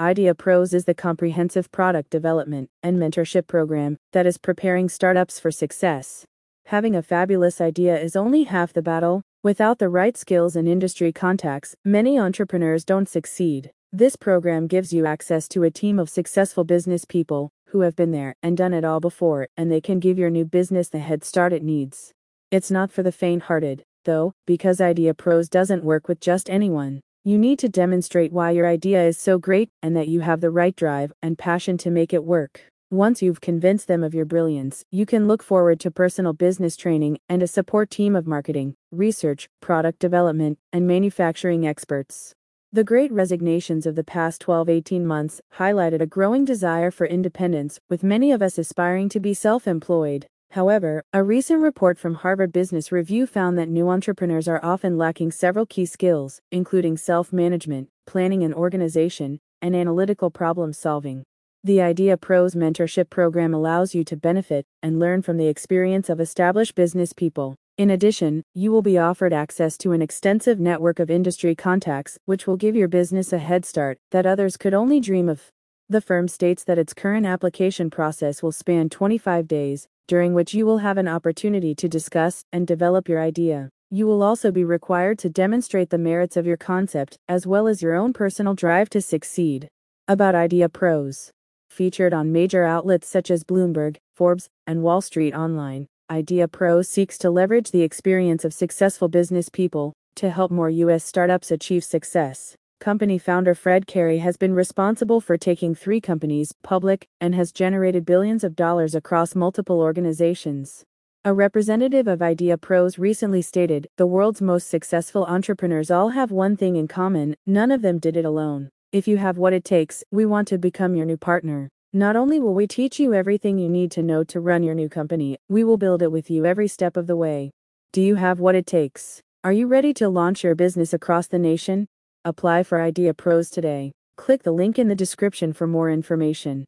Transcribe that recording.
Idea Pros is the comprehensive product development and mentorship program that is preparing startups for success. Having a fabulous idea is only half the battle. Without the right skills and industry contacts, many entrepreneurs don't succeed. This program gives you access to a team of successful business people who have been there and done it all before, and they can give your new business the head start it needs. It's not for the faint hearted, though, because Idea Pros doesn't work with just anyone. You need to demonstrate why your idea is so great and that you have the right drive and passion to make it work. Once you've convinced them of your brilliance, you can look forward to personal business training and a support team of marketing, research, product development, and manufacturing experts. The great resignations of the past 12 18 months highlighted a growing desire for independence, with many of us aspiring to be self employed. However, a recent report from Harvard Business Review found that new entrepreneurs are often lacking several key skills, including self management, planning and organization, and analytical problem solving. The Idea Pros mentorship program allows you to benefit and learn from the experience of established business people. In addition, you will be offered access to an extensive network of industry contacts, which will give your business a head start that others could only dream of. The firm states that its current application process will span 25 days, during which you will have an opportunity to discuss and develop your idea. You will also be required to demonstrate the merits of your concept, as well as your own personal drive to succeed. About Idea Pros. Featured on major outlets such as Bloomberg, Forbes, and Wall Street Online, Idea Pros seeks to leverage the experience of successful business people to help more U.S. startups achieve success. Company founder Fred Cary has been responsible for taking three companies public and has generated billions of dollars across multiple organizations. A representative of Idea Pros recently stated The world's most successful entrepreneurs all have one thing in common none of them did it alone. If you have what it takes, we want to become your new partner. Not only will we teach you everything you need to know to run your new company, we will build it with you every step of the way. Do you have what it takes? Are you ready to launch your business across the nation? Apply for Idea Pros today. Click the link in the description for more information.